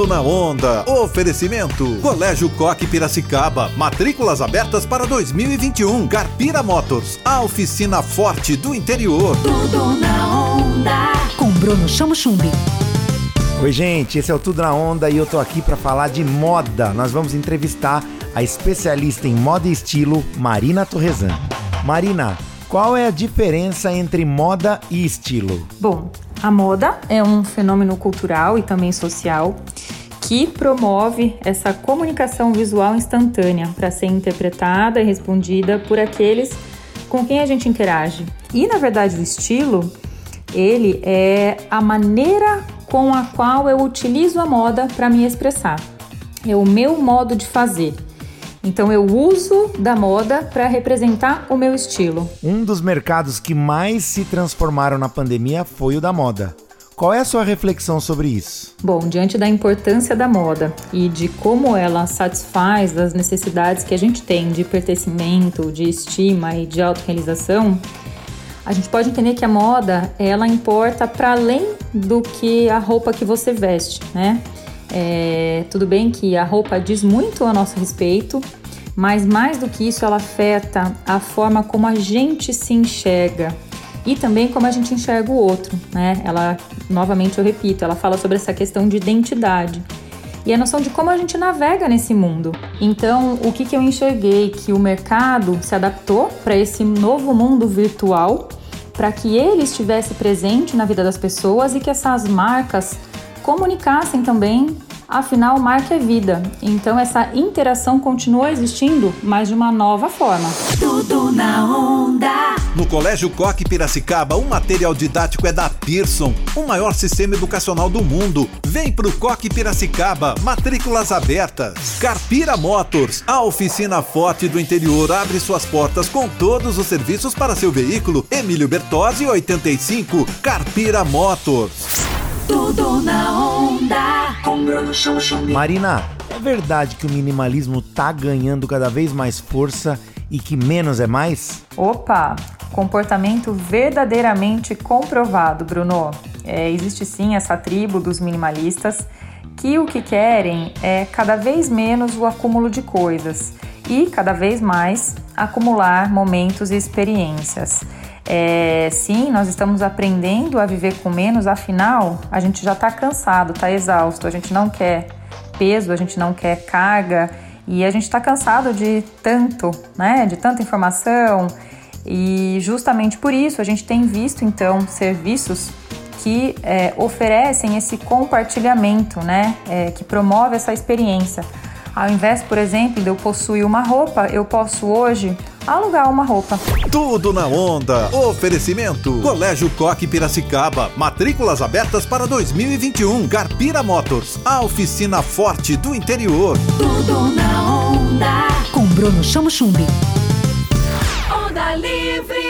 Tudo na onda. Oferecimento. Colégio Coque Piracicaba. Matrículas abertas para 2021. Carpira Motors. A oficina forte do interior. Tudo na onda. Com Bruno Chamo Chumbi. Oi, gente, esse é o Tudo na Onda e eu tô aqui para falar de moda. Nós vamos entrevistar a especialista em moda e estilo, Marina Torresan. Marina, qual é a diferença entre moda e estilo? Bom, a moda é um fenômeno cultural e também social que promove essa comunicação visual instantânea para ser interpretada e respondida por aqueles com quem a gente interage. E na verdade o estilo, ele é a maneira com a qual eu utilizo a moda para me expressar. É o meu modo de fazer. Então eu uso da moda para representar o meu estilo. Um dos mercados que mais se transformaram na pandemia foi o da moda. Qual é a sua reflexão sobre isso? Bom, diante da importância da moda e de como ela satisfaz as necessidades que a gente tem de pertencimento, de estima e de autorrealização, a gente pode entender que a moda ela importa para além do que a roupa que você veste, né? É, tudo bem que a roupa diz muito a nosso respeito, mas mais do que isso, ela afeta a forma como a gente se enxerga e também como a gente enxerga o outro, né? Ela, novamente eu repito, ela fala sobre essa questão de identidade e a noção de como a gente navega nesse mundo. Então, o que, que eu enxerguei? Que o mercado se adaptou para esse novo mundo virtual, para que ele estivesse presente na vida das pessoas e que essas marcas comunicassem também, afinal, marca é vida. Então essa interação continua existindo, mas de uma nova forma. Tudo na onda. No Colégio Coque Piracicaba, o material didático é da Pearson, o maior sistema educacional do mundo. Vem pro Coque Piracicaba, matrículas abertas. Carpira Motors, a oficina forte do interior, abre suas portas com todos os serviços para seu veículo. Emílio Bertozzi, 85, Carpira Motors. Tudo na Marina, é verdade que o minimalismo tá ganhando cada vez mais força e que menos é mais? Opa! Comportamento verdadeiramente comprovado, Bruno. É, existe sim essa tribo dos minimalistas que o que querem é cada vez menos o acúmulo de coisas e cada vez mais acumular momentos e experiências. É, sim, nós estamos aprendendo a viver com menos, afinal, a gente já está cansado, está exausto, a gente não quer peso, a gente não quer carga e a gente está cansado de tanto, né, de tanta informação e justamente por isso a gente tem visto então serviços que é, oferecem esse compartilhamento, né, é, que promove essa experiência. Ao invés, por exemplo, de eu possuir uma roupa, eu posso hoje alugar uma roupa. Tudo na onda. Oferecimento. Colégio Coque Piracicaba. Matrículas abertas para 2021. Carpira Motors. A oficina forte do interior. Tudo na onda. Com Bruno Chamo Chumbi. Onda livre.